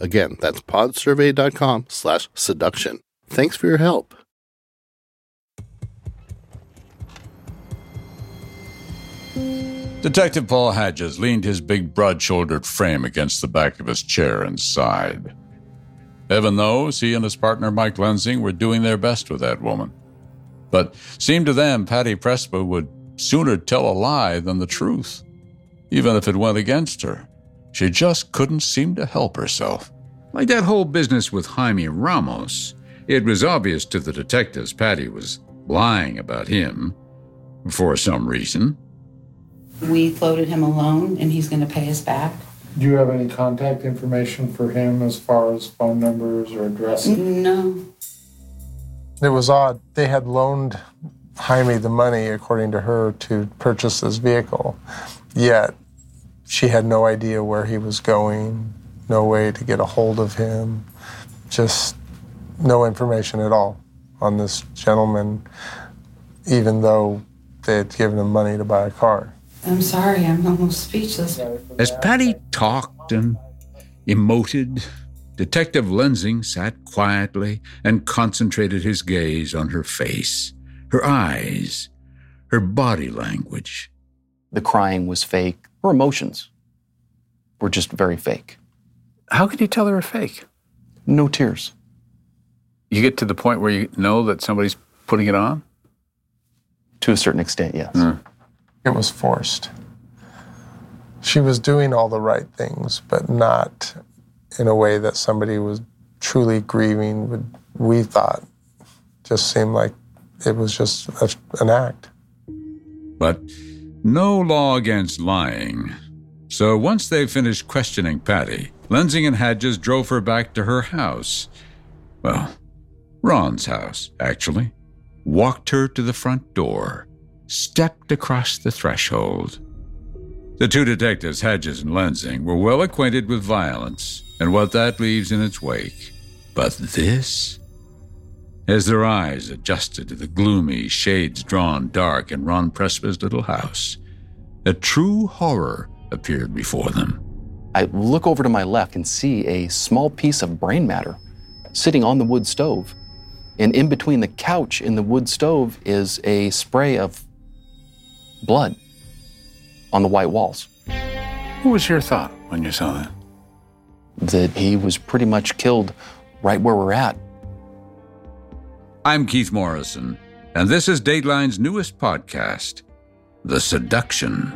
Again, that's podsurvey.com slash seduction. Thanks for your help. Detective Paul Hadges leaned his big, broad shouldered frame against the back of his chair and sighed. Heaven knows he and his partner Mike Lensing were doing their best with that woman. But seemed to them Patty Presba would sooner tell a lie than the truth, even if it went against her. She just couldn't seem to help herself. Like that whole business with Jaime Ramos, it was obvious to the detectives Patty was lying about him for some reason. We floated him a loan and he's going to pay us back. Do you have any contact information for him as far as phone numbers or addresses? No. It was odd. They had loaned Jaime the money, according to her, to purchase this vehicle. Yet she had no idea where he was going, no way to get a hold of him, just no information at all on this gentleman, even though they had given him money to buy a car. I'm sorry, I'm almost speechless. As Patty talked and emoted, Detective Lensing sat quietly and concentrated his gaze on her face, her eyes, her body language. The crying was fake. Her emotions were just very fake. How could you tell they were fake? No tears. You get to the point where you know that somebody's putting it on? To a certain extent, yes. Hmm. It was forced. She was doing all the right things, but not in a way that somebody was truly grieving would, we thought, just seemed like it was just a, an act. But no law against lying. So once they finished questioning Patty, Lensing and Hadges drove her back to her house. Well, Ron's house, actually. Walked her to the front door, stepped across the threshold. The two detectives, Hedges and Lensing, were well acquainted with violence and what that leaves in its wake. But this? As their eyes adjusted to the gloomy shades drawn dark in Ron Presba's little house, a true horror appeared before them. I look over to my left and see a small piece of brain matter sitting on the wood stove. And in between the couch and the wood stove is a spray of blood on the white walls. What was your thought when you saw that? That he was pretty much killed right where we're at. I'm Keith Morrison, and this is Dateline's newest podcast, The Seduction.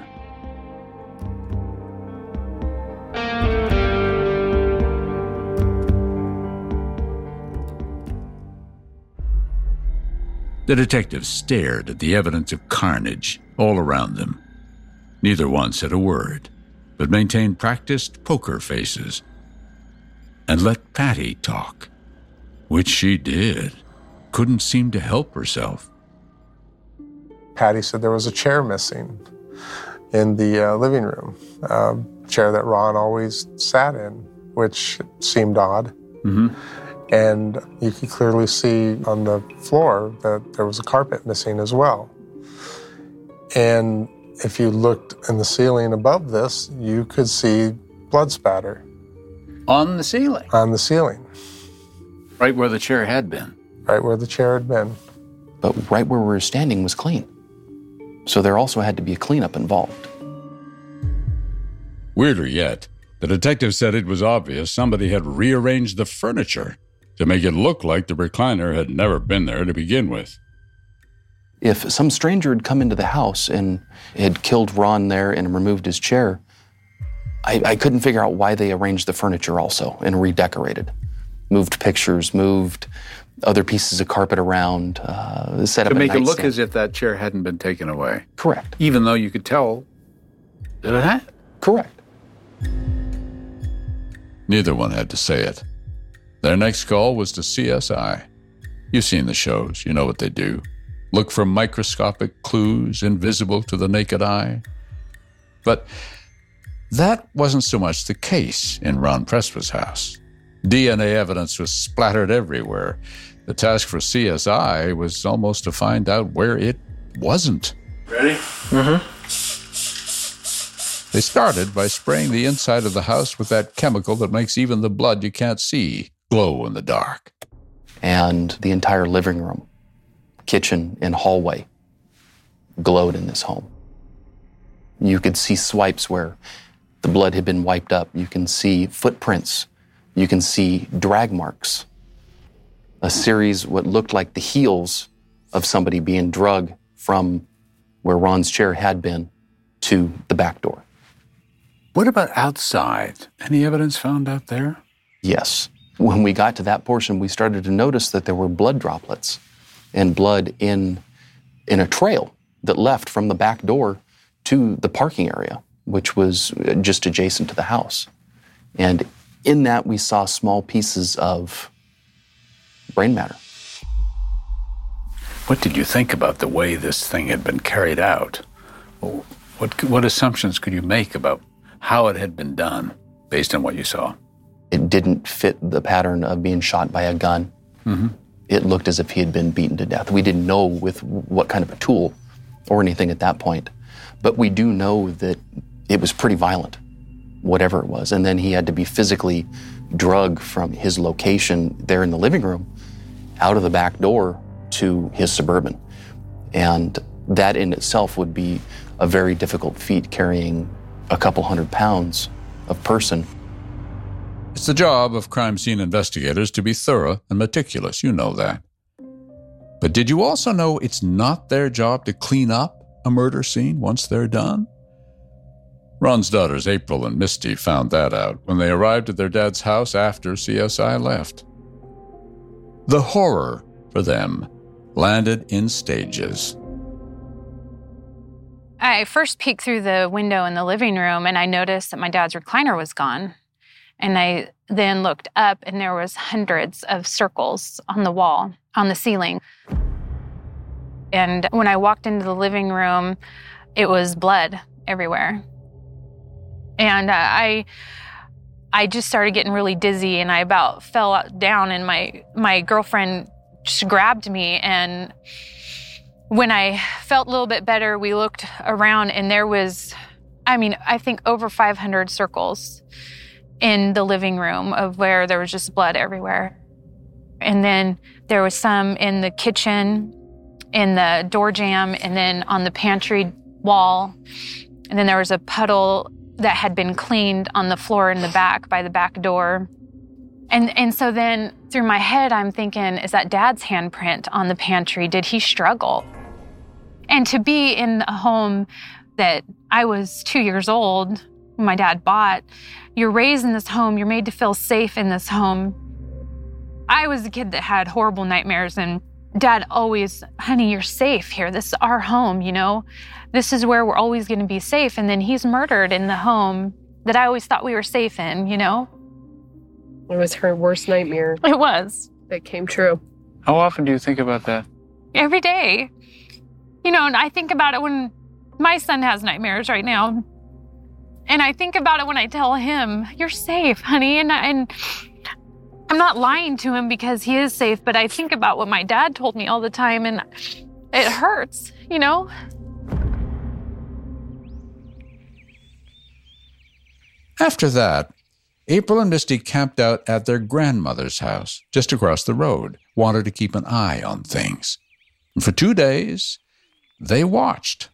The detectives stared at the evidence of carnage all around them. Neither one said a word, but maintained practiced poker faces and let Patty talk, which she did. Couldn't seem to help herself. Patty said there was a chair missing in the uh, living room, a chair that Ron always sat in, which seemed odd. Mm-hmm. And you could clearly see on the floor that there was a carpet missing as well. And if you looked in the ceiling above this, you could see blood spatter On the ceiling, on the ceiling, right where the chair had been. Right where the chair had been. But right where we were standing was clean. So there also had to be a cleanup involved. Weirder yet, the detective said it was obvious somebody had rearranged the furniture to make it look like the recliner had never been there to begin with. If some stranger had come into the house and had killed Ron there and removed his chair, I, I couldn't figure out why they arranged the furniture also and redecorated. Moved pictures, moved other pieces of carpet around, uh, set up To a make it look as if that chair hadn't been taken away, Correct. even though you could tell that it had. Correct. Neither one had to say it. Their next call was to CSI. You've seen the shows, you know what they do. Look for microscopic clues invisible to the naked eye. But that wasn't so much the case in Ron Presba's house. DNA evidence was splattered everywhere. The task for CSI was almost to find out where it wasn't. Ready? Mm-hmm. They started by spraying the inside of the house with that chemical that makes even the blood you can't see glow in the dark. And the entire living room, kitchen, and hallway glowed in this home. You could see swipes where the blood had been wiped up. You can see footprints. You can see drag marks. A series, what looked like the heels of somebody being drug from where Ron's chair had been to the back door. What about outside? Any evidence found out there? Yes. When we got to that portion, we started to notice that there were blood droplets and blood in, in a trail that left from the back door to the parking area, which was uh, just adjacent to the house. And in that, we saw small pieces of brain matter. What did you think about the way this thing had been carried out? What, what assumptions could you make about how it had been done based on what you saw? It didn't fit the pattern of being shot by a gun. Mm-hmm. It looked as if he had been beaten to death. We didn't know with what kind of a tool or anything at that point, but we do know that it was pretty violent, whatever it was. And then he had to be physically drugged from his location there in the living room out of the back door to his suburban. And that in itself would be a very difficult feat carrying a couple hundred pounds of person. It's the job of crime scene investigators to be thorough and meticulous. You know that. But did you also know it's not their job to clean up a murder scene once they're done? Ron's daughters, April and Misty, found that out when they arrived at their dad's house after CSI left. The horror for them landed in stages. I first peeked through the window in the living room and I noticed that my dad's recliner was gone. And I then looked up and there was hundreds of circles on the wall, on the ceiling. And when I walked into the living room, it was blood everywhere. And uh, I I just started getting really dizzy and I about fell down and my my girlfriend just grabbed me and when I felt a little bit better, we looked around and there was, I mean, I think over 500 circles in the living room of where there was just blood everywhere. And then there was some in the kitchen, in the door jamb, and then on the pantry wall. And then there was a puddle that had been cleaned on the floor in the back by the back door. And and so then through my head I'm thinking is that dad's handprint on the pantry did he struggle? And to be in a home that I was 2 years old my dad bought, you're raised in this home, you're made to feel safe in this home. I was a kid that had horrible nightmares and dad always, honey, you're safe here. This is our home, you know? This is where we're always going to be safe. And then he's murdered in the home that I always thought we were safe in, you know? It was her worst nightmare. It was. That came true. How often do you think about that? Every day. You know, and I think about it when my son has nightmares right now. And I think about it when I tell him, "You're safe, honey." And and I'm not lying to him because he is safe, but I think about what my dad told me all the time and it hurts, you know? After that, April and Misty camped out at their grandmother's house just across the road, wanted to keep an eye on things. And for two days, they watched.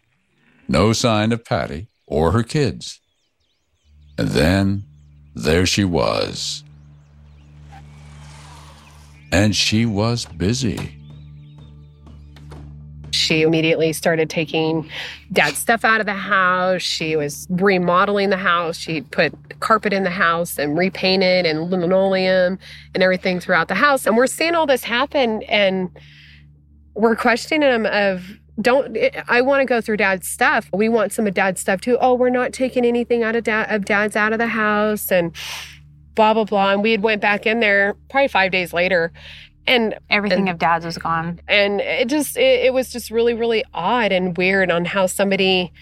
No sign of Patty or her kids. And then there she was. And she was busy. She immediately started taking dad's stuff out of the house. She was remodeling the house. She put carpet in the house and repainted and linoleum and everything throughout the house. And we're seeing all this happen and we're questioning him of don't I want to go through dad's stuff. We want some of dad's stuff too. Oh, we're not taking anything out of dad of dad's out of the house and blah blah blah and we had went back in there probably five days later and Everything and, of dad's was gone. and it just it, it was just really really odd and weird on how somebody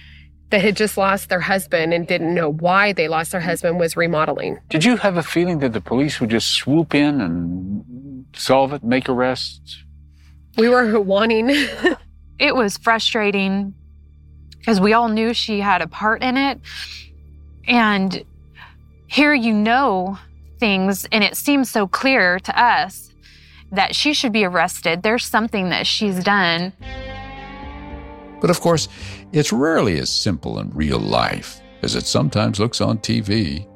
that had just lost their husband and didn't know why they lost their husband was remodeling Did you have a feeling that the police would just swoop in and solve it, make arrests? we were wanting It was frustrating because we all knew she had a part in it. And here you know things, and it seems so clear to us that she should be arrested. There's something that she's done. But of course, it's rarely as simple in real life as it sometimes looks on TV.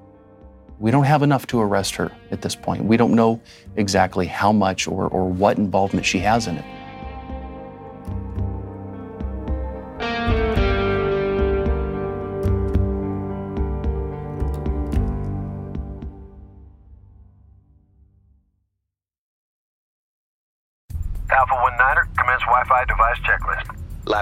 We don't have enough to arrest her at this point. We don't know exactly how much or, or what involvement she has in it.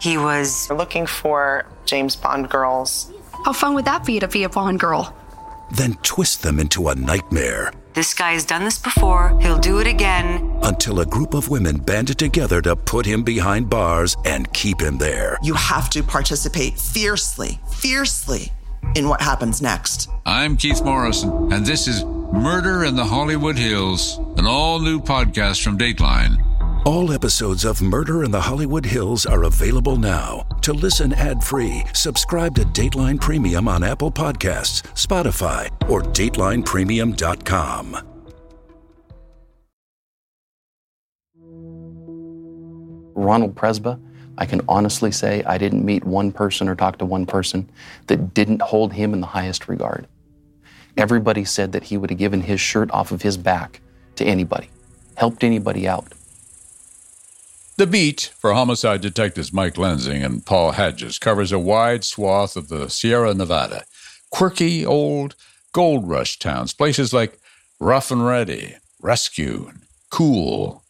He was looking for James Bond girls. How fun would that be to be a Bond girl? then twist them into a nightmare This guy has done this before, he'll do it again. until a group of women banded together to put him behind bars and keep him there. You have to participate fiercely, fiercely in what happens next. I'm Keith Morrison, and this is Murder in the Hollywood Hills, an all new podcast from Dateline. All episodes of Murder in the Hollywood Hills are available now. To listen ad free, subscribe to Dateline Premium on Apple Podcasts, Spotify, or DatelinePremium.com. Ronald Presba, I can honestly say I didn't meet one person or talk to one person that didn't hold him in the highest regard. Everybody said that he would have given his shirt off of his back to anybody, helped anybody out. The beat for homicide detectives Mike Lensing and Paul Hadges covers a wide swath of the Sierra Nevada. Quirky, old, gold rush towns, places like Rough and Ready, Rescue, Cool.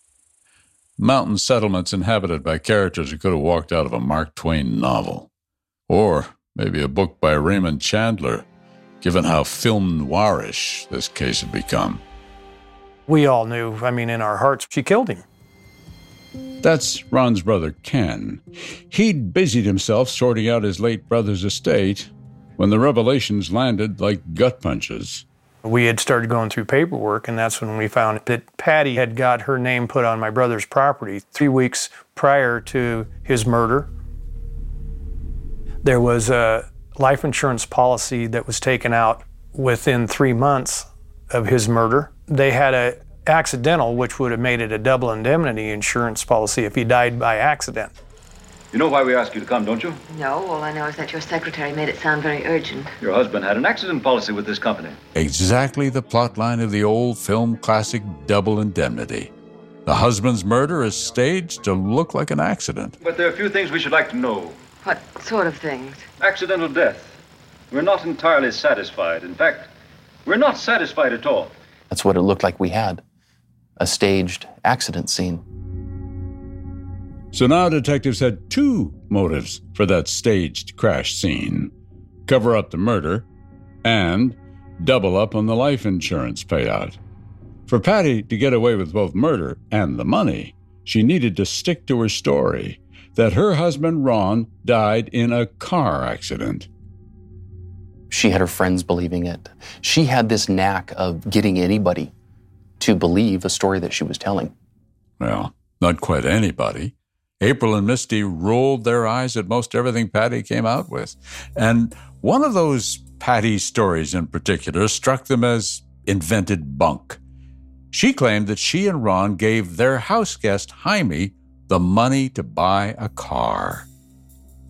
Mountain settlements inhabited by characters who could have walked out of a Mark Twain novel. Or maybe a book by Raymond Chandler, given how film noirish this case had become. We all knew, I mean, in our hearts, she killed him. That's Ron's brother, Ken. He'd busied himself sorting out his late brother's estate when the revelations landed like gut punches. We had started going through paperwork, and that's when we found that Patty had got her name put on my brother's property three weeks prior to his murder. There was a life insurance policy that was taken out within three months of his murder. They had a accidental, which would have made it a double indemnity insurance policy if he died by accident. You know why we asked you to come, don't you? No, all I know is that your secretary made it sound very urgent. Your husband had an accident policy with this company. Exactly the plotline of the old film classic Double Indemnity. The husband's murder is staged to look like an accident. But there are a few things we should like to know. What sort of things? Accidental death. We're not entirely satisfied. In fact, we're not satisfied at all. That's what it looked like we had a staged accident scene. So now detectives had two motives for that staged crash scene cover up the murder and double up on the life insurance payout. For Patty to get away with both murder and the money, she needed to stick to her story that her husband Ron died in a car accident. She had her friends believing it. She had this knack of getting anybody to believe a story that she was telling. Well, not quite anybody. April and Misty rolled their eyes at most everything Patty came out with. And one of those Patty stories in particular struck them as invented bunk. She claimed that she and Ron gave their house guest, Jaime, the money to buy a car,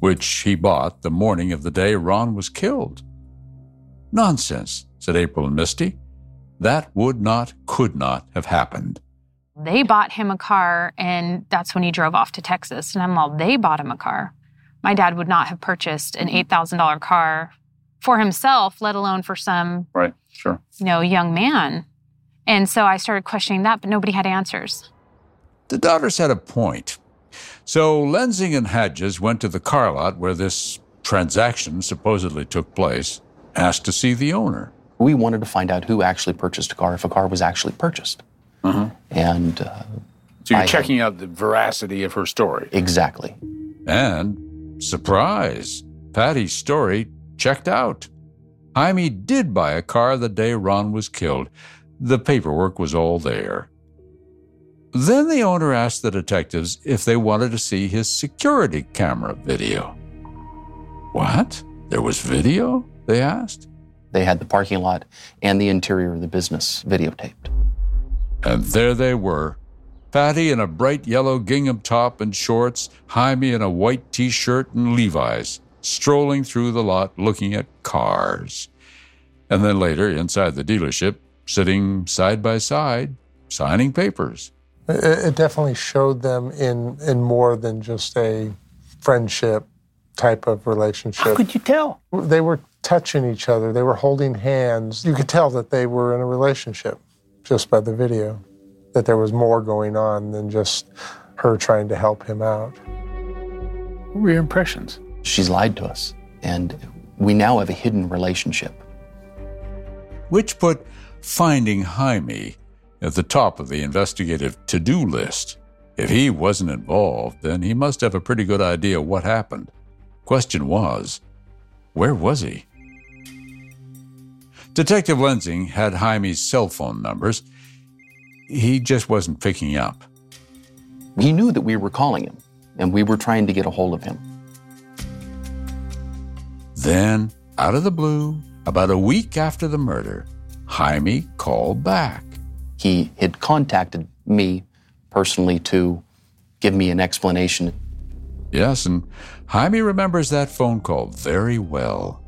which he bought the morning of the day Ron was killed. Nonsense, said April and Misty. That would not, could not have happened. They bought him a car, and that's when he drove off to Texas. And I'm all, they bought him a car. My dad would not have purchased an mm-hmm. $8,000 car for himself, let alone for some, Right, sure. you know, young man. And so I started questioning that, but nobody had answers. The daughters had a point. So Lensing and Hedges went to the car lot where this transaction supposedly took place, asked to see the owner. We wanted to find out who actually purchased a car, if a car was actually purchased. And uh, So you're I- checking out the veracity of her story. exactly. And, surprise, Patty's story checked out. Jaime did buy a car the day Ron was killed. The paperwork was all there. Then the owner asked the detectives if they wanted to see his security camera video. What? There was video? They asked. They had the parking lot and the interior of the business videotaped. And there they were. Patty in a bright yellow gingham top and shorts, Jaime in a white t shirt and Levi's, strolling through the lot looking at cars. And then later, inside the dealership, sitting side by side, signing papers. It, it definitely showed them in in more than just a friendship type of relationship. How could you tell? They were touching each other. They were holding hands. You could tell that they were in a relationship just by the video. That there was more going on than just her trying to help him out. What were your impressions? She's lied to us, and we now have a hidden relationship. which put finding Jaime at the top of the investigative to do list. If he wasn't involved, then he must have a pretty good idea what happened. Question was, where was he? Detective Lensing had Jaime's cell phone numbers. He just wasn't picking up. He knew that we were calling him, and we were trying to get a hold of him. Then, out of the blue, about a week after the murder, Jaime called back. He had contacted me personally to give me an explanation. Yes, and Jaime remembers that phone call very well.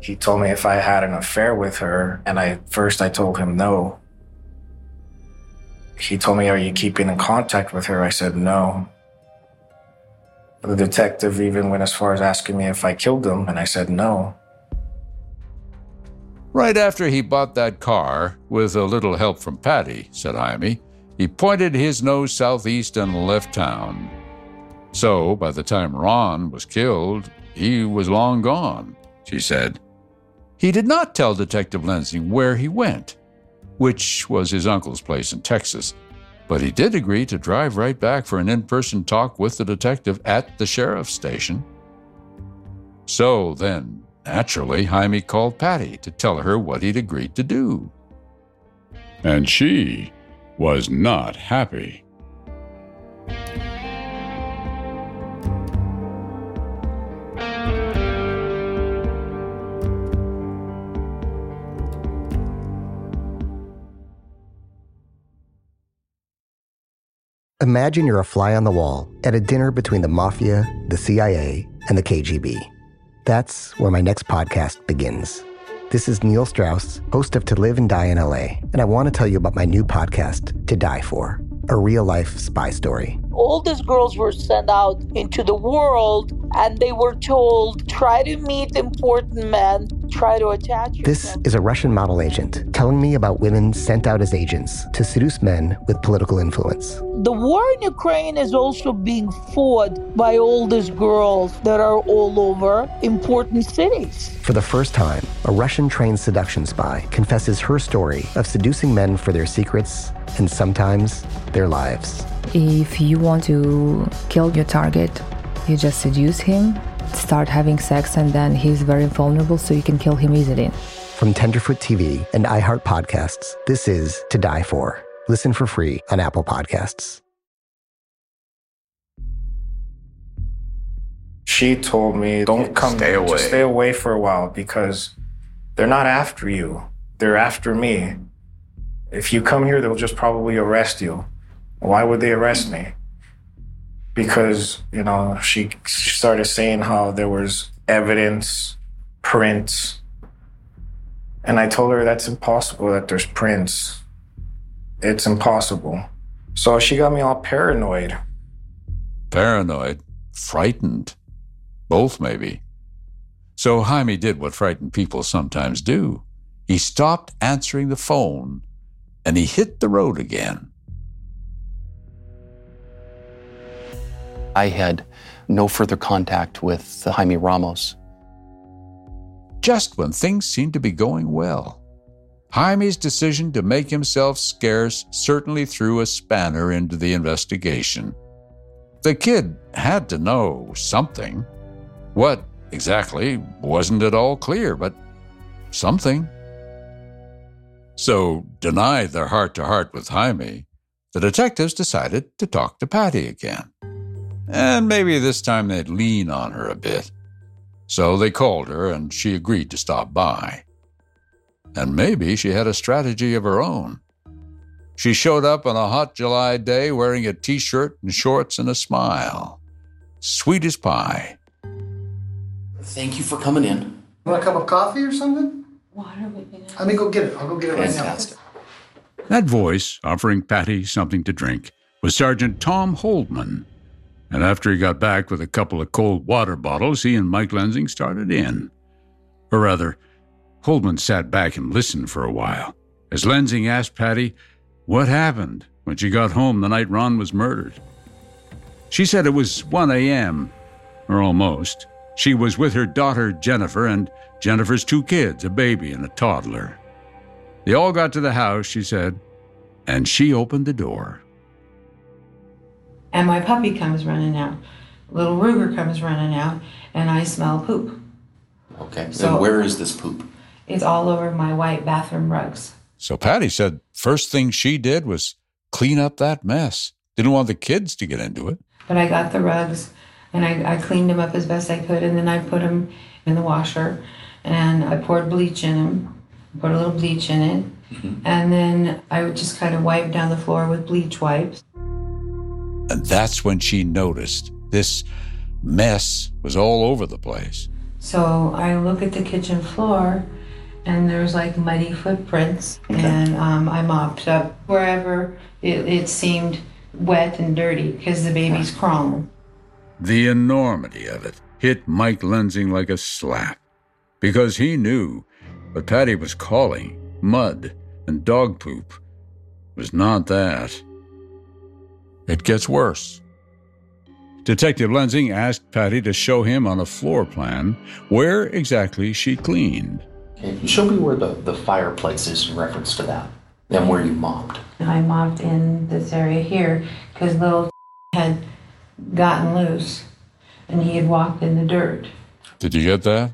He told me if I had an affair with her, and I first I told him no. He told me, "Are you keeping in contact with her?" I said no. The detective even went as far as asking me if I killed him, and I said no. Right after he bought that car, with a little help from Patty, said Jaime, he pointed his nose southeast and left town. So, by the time Ron was killed, he was long gone, she said. He did not tell Detective Lensing where he went, which was his uncle's place in Texas, but he did agree to drive right back for an in person talk with the detective at the sheriff's station. So then, naturally, Jaime called Patty to tell her what he'd agreed to do. And she was not happy. Imagine you're a fly on the wall at a dinner between the mafia, the CIA, and the KGB. That's where my next podcast begins. This is Neil Strauss, host of To Live and Die in LA, and I want to tell you about my new podcast, To Die For, a real life spy story. All these girls were sent out into the world and they were told try to meet important men try to attach yourself. This is a Russian model agent telling me about women sent out as agents to seduce men with political influence. the war in ukraine is also being fought by all these girls that are all over important cities For the first time, a Russian trained seduction spy confesses her story of seducing men for their secrets and sometimes their lives. If you want to kill your target, you just seduce him, start having sex, and then he's very vulnerable, so you can kill him easily. From Tenderfoot TV and iHeart Podcasts, this is To Die For. Listen for free on Apple Podcasts. She told me, "Don't come. Stay away. Just stay away for a while because they're not after you. They're after me. If you come here, they'll just probably arrest you. Why would they arrest me? Because you know, she started saying how there was evidence, prints, And I told her that's impossible, that there's prints. It's impossible. So she got me all paranoid. Paranoid? Frightened? Both, maybe. So Jaime did what frightened people sometimes do. He stopped answering the phone and he hit the road again. I had no further contact with Jaime Ramos. Just when things seemed to be going well, Jaime's decision to make himself scarce certainly threw a spanner into the investigation. The kid had to know something. What exactly wasn't at all clear, but something. So, denied their heart to heart with Jaime, the detectives decided to talk to Patty again. And maybe this time they'd lean on her a bit. So they called her and she agreed to stop by. And maybe she had a strategy of her own. She showed up on a hot July day wearing a t shirt and shorts and a smile. Sweet as pie. Thank you for coming in. Want a cup of coffee or something? Water Let me go get it. I'll go get it right now. That voice, offering Patty something to drink, was Sergeant Tom Holdman. And after he got back with a couple of cold water bottles, he and Mike Lensing started in. Or rather, Holdman sat back and listened for a while as Lensing asked Patty what happened when she got home the night Ron was murdered. She said it was 1 a.m., or almost. She was with her daughter Jennifer and Jennifer's two kids, a baby and a toddler. They all got to the house, she said, and she opened the door. And my puppy comes running out. Little Ruger comes running out, and I smell poop. Okay, So- and where is this poop? It's all over my white bathroom rugs. So Patty said first thing she did was clean up that mess. Didn't want the kids to get into it. But I got the rugs, and I, I cleaned them up as best I could, and then I put them in the washer, and I poured bleach in them, put a little bleach in it, mm-hmm. and then I would just kind of wipe down the floor with bleach wipes. And that's when she noticed this mess was all over the place. So I look at the kitchen floor, and there's like muddy footprints, and um, I mopped up wherever it, it seemed wet and dirty because the baby's crawling. The enormity of it hit Mike Lensing like a slap because he knew what Patty was calling mud and dog poop was not that. It gets worse. Detective Lensing asked Patty to show him on a floor plan where exactly she cleaned. Okay, show me where the, the fireplace is in reference to that and where you mopped. I mopped in this area here because little had gotten loose and he had walked in the dirt. Did you get that?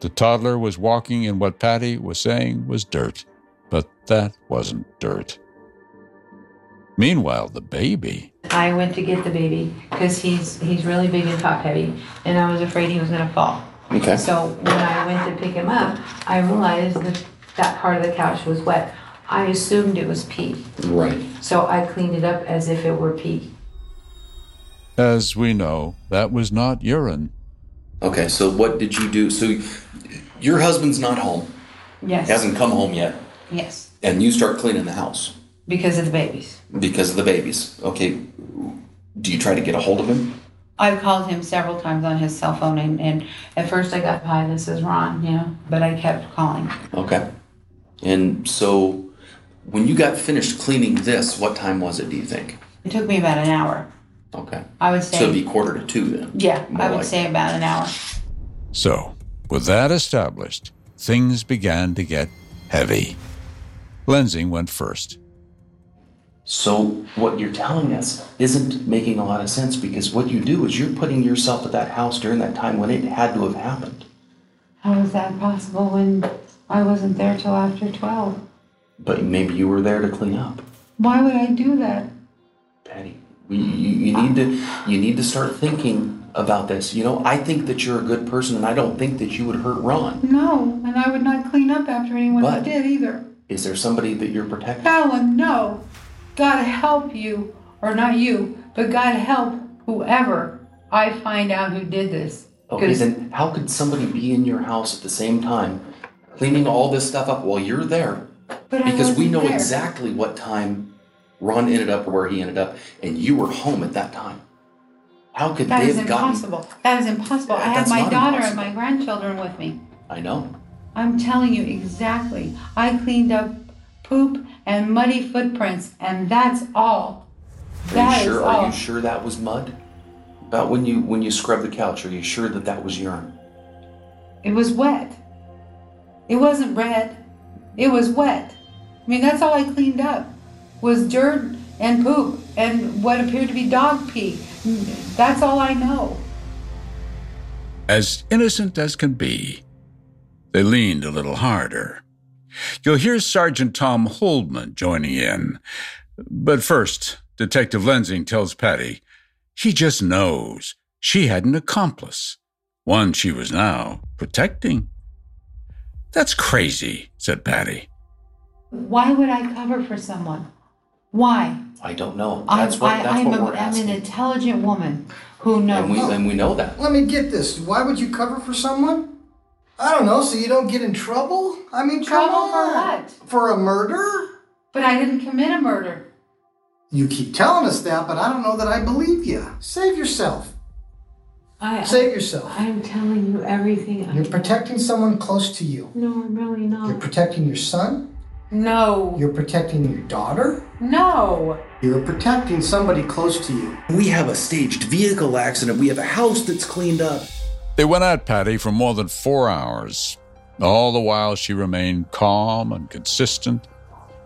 The toddler was walking in what Patty was saying was dirt, but that wasn't dirt. Meanwhile, the baby. I went to get the baby because he's he's really big and top heavy, and I was afraid he was going to fall. Okay. So when I went to pick him up, I realized that that part of the couch was wet. I assumed it was pee, Right. so I cleaned it up as if it were pee. As we know, that was not urine. Okay, so what did you do? So your husband's not home. Yes. He hasn't come home yet. Yes, And you start cleaning the house because of the babies. because of the babies. Okay. Do you try to get a hold of him? I've called him several times on his cell phone, and, and at first I got, hi, this is Ron, you know, but I kept calling. Okay. And so when you got finished cleaning this, what time was it, do you think? It took me about an hour. Okay. I would say. So it'd be quarter to two then. Yeah, I would like- say about an hour. So, with that established, things began to get heavy. Lensing went first. So what you're telling us isn't making a lot of sense because what you do is you're putting yourself at that house during that time when it had to have happened. How is that possible when I wasn't there till after 12? But maybe you were there to clean up. Why would I do that? Patty, you, you, you need to you need to start thinking about this. You know, I think that you're a good person and I don't think that you would hurt Ron. No, and I would not clean up after anyone But- did either. Is there somebody that you're protecting? Helen, no. God help you, or not you, but God help whoever I find out who did this. Okay, then how could somebody be in your house at the same time cleaning all this stuff up while you're there. Because we know there. exactly what time Ron ended up or where he ended up, and you were home at that time. How could That they have gotten? That is impossible. That is impossible. I have my daughter impossible. and my grandchildren with me. I know. I'm telling you exactly. I cleaned up poop and muddy footprints, and that's all. Are That you is sure? all. Are you sure that was mud? About when you when you scrubbed the couch, are you sure that that was urine? It was wet. It wasn't red. It was wet. I mean, that's all I cleaned up was dirt and poop and what appeared to be dog pee. That's all I know. As innocent as can be. They leaned a little harder. You'll hear Sergeant Tom Holdman joining in. But first, Detective Lensing tells Patty he just knows she had an accomplice, one she was now protecting. That's crazy, said Patty. Why would I cover for someone? Why? I don't know. I'm, That's what I, that's I'm, what a, we're asking. I'm an intelligent woman who knows. And we and we know that. Let me get this. Why would you cover for someone? I don't know, so you don't get in trouble? I mean, come Trouble for what? For a murder? But I didn't commit a murder. You keep telling us that, but I don't know that I believe you. Save yourself. I, Save yourself. I'm telling you everything. You're protecting someone close to you. No, I'm really not. You're protecting your son. No. You're protecting your daughter. No. You're protecting somebody close to you. We have a staged vehicle accident. We have a house that's cleaned up. They went at Patty for more than four hours. All the while, she remained calm and consistent,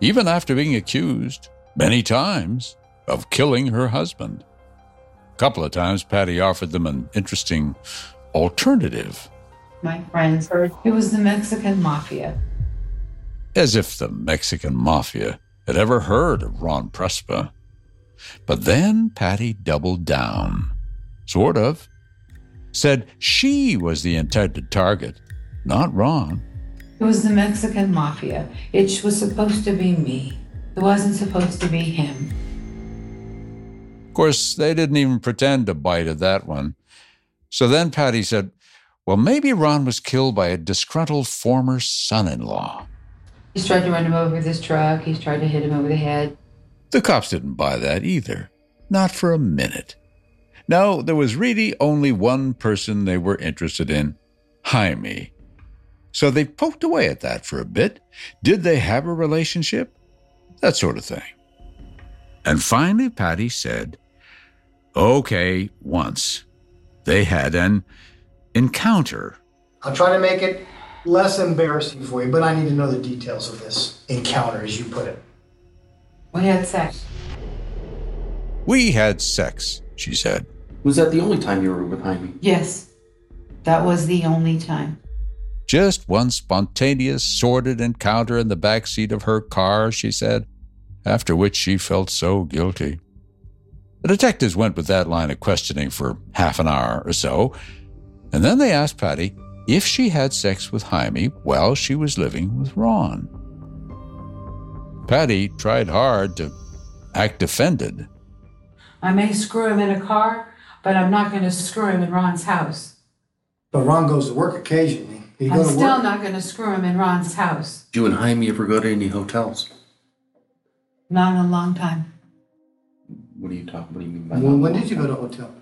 even after being accused, many times, of killing her husband. A couple of times, Patty offered them an interesting alternative, My friends heard it was the Mexican mafia. as if the Mexican mafia had ever heard of Ron Presba. But then Patty doubled down. Sort of. Said she was the intended target, not Ron. It was the Mexican mafia. It was supposed to be me. It wasn't supposed to be him. Of course, they didn't even pretend to bite at that one. So then Patty said, Well, maybe Ron was killed by a disgruntled former son in law. He's tried to run him over with his truck. He's tried to hit him over the head. The cops didn't buy that either. Not for a minute. No, there was really only one person they were interested in Jaime. So they poked away at that for a bit. Did they have a relationship? That sort of thing. And finally, Patty said, Okay, once. They had an encounter. I'll try to make it less embarrassing for you, but I need to know the details of this encounter, as you put it. We had sex. We had sex, she said. Was that the only time you were with Jaime? Yes. That was the only time. Just one spontaneous, sordid encounter in the back seat of her car, she said, after which she felt so guilty. The detectives went with that line of questioning for half an hour or so, and then they asked Patty if she had sex with Jaime while she was living with Ron. Patty tried hard to act offended. I may screw him in a car, but I'm not going to screw him in Ron's house. But Ron goes to work occasionally. He I'm go to still work. not going to screw him in Ron's house. Do you and Jaime ever go to any hotels? Not in a long time. What do you talk? What do you mean by When, that? when did you go to a hotel?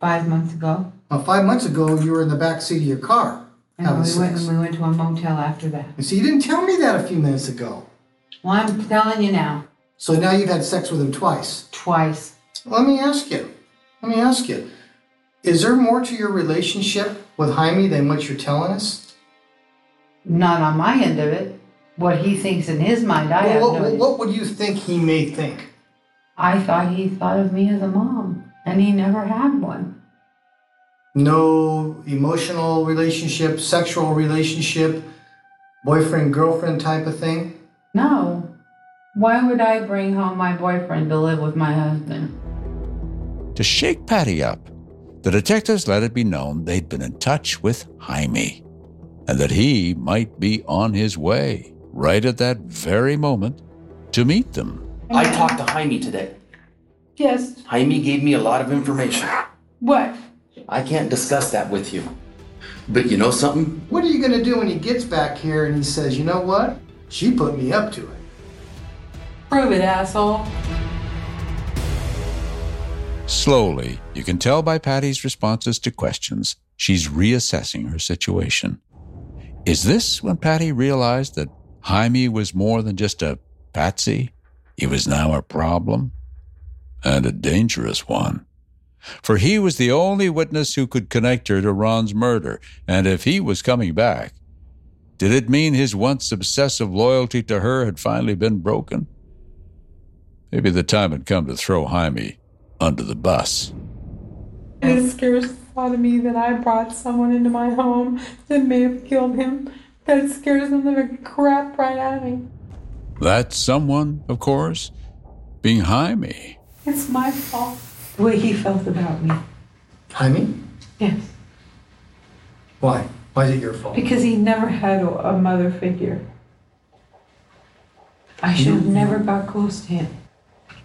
Five months ago. Well, five months ago, you were in the back seat of your car And having we went, sex. we went to a motel after that. You see, you didn't tell me that a few minutes ago. Well, I'm telling you now. So now you've had sex with him twice. Twice. Let me ask you. Let me ask you. Is there more to your relationship with Jaime than what you're telling us? Not on my end of it. What he thinks in his mind, I have Well, no what, idea. what would you think he may think? I thought he thought of me as a mom, and he never had one. No emotional relationship, sexual relationship, boyfriend girlfriend type of thing? No. Why would I bring home my boyfriend to live with my husband? To shake Patty up, the detectives let it be known they'd been in touch with Jaime and that he might be on his way right at that very moment to meet them. I talked to Jaime today. Yes. Jaime gave me a lot of information. What? I can't discuss that with you. But you know something? What are you going to do when he gets back here and he says, you know what? She put me up to it. Prove it, asshole. Slowly, you can tell by Patty's responses to questions, she's reassessing her situation. Is this when Patty realized that Jaime was more than just a patsy? He was now a problem, and a dangerous one. For he was the only witness who could connect her to Ron's murder, and if he was coming back, did it mean his once obsessive loyalty to her had finally been broken? Maybe the time had come to throw Jaime under the bus. It scares the thought of me that I brought someone into my home that may have killed him. That scares the living crap right out of me. That someone, of course, being Jaime. It's my fault. The way he felt about me. Jaime? Yes. Why? Why is it your fault? Because he never had a, a mother figure. I should have never got close to him.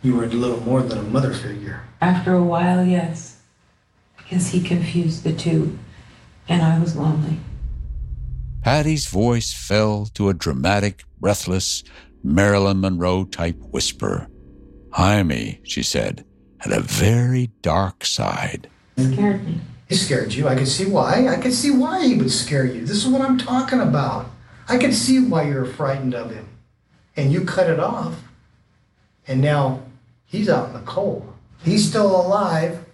You were a little more than a mother figure. After a while, yes. Because he confused the two, and I was lonely. Patty's voice fell to a dramatic, breathless, Marilyn Monroe type whisper. Jaime, she said, had a very dark side. It scared me. He scared you. I could see why. I could see why he would scare you. This is what I'm talking about. I could see why you're frightened of him. And you cut it off. And now he's out in the cold. He's still alive.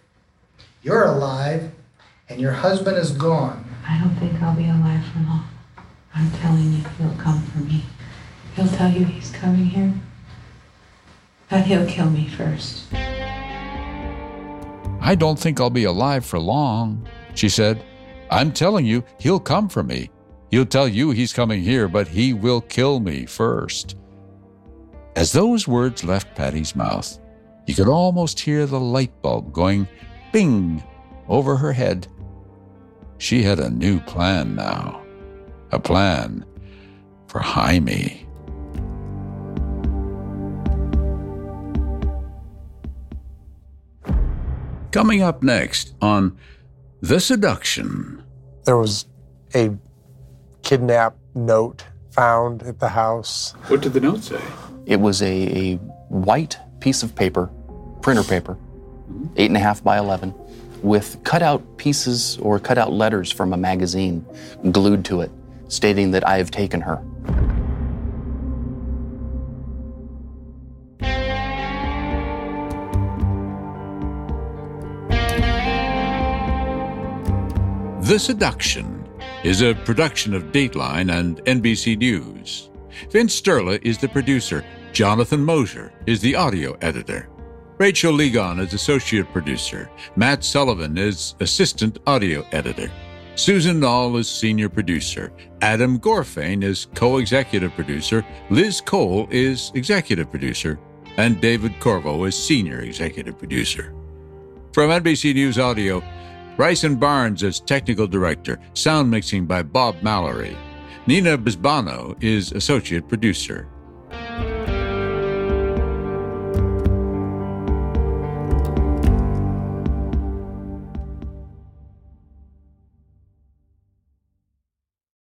You're alive. And your husband is gone. I don't think I'll be alive for long. I'm telling you, he'll come for me. He'll tell you he's coming here. But he'll kill me first. I don't think I'll be alive for long, she said. I'm telling you, he'll come for me. He'll tell you he's coming here, but he will kill me first. As those words left Patty's mouth, you could almost hear the light bulb going bing over her head. She had a new plan now. A plan for Jaime. Coming up next on The Seduction. There was a kidnap note found at the house. What did the note say? It was a, a white piece of paper, printer paper, eight and a half by 11, with cutout pieces or cutout letters from a magazine glued to it, stating that I have taken her. The Seduction is a production of Dateline and NBC News. Vince Sterla is the producer. Jonathan Mosier is the audio editor. Rachel Ligon is associate producer. Matt Sullivan is assistant audio editor. Susan Nall is senior producer. Adam Gorfain is co executive producer. Liz Cole is executive producer. And David Corvo is senior executive producer. From NBC News Audio, Bryson Barnes is technical director, sound mixing by Bob Mallory. Nina Bisbano is associate producer.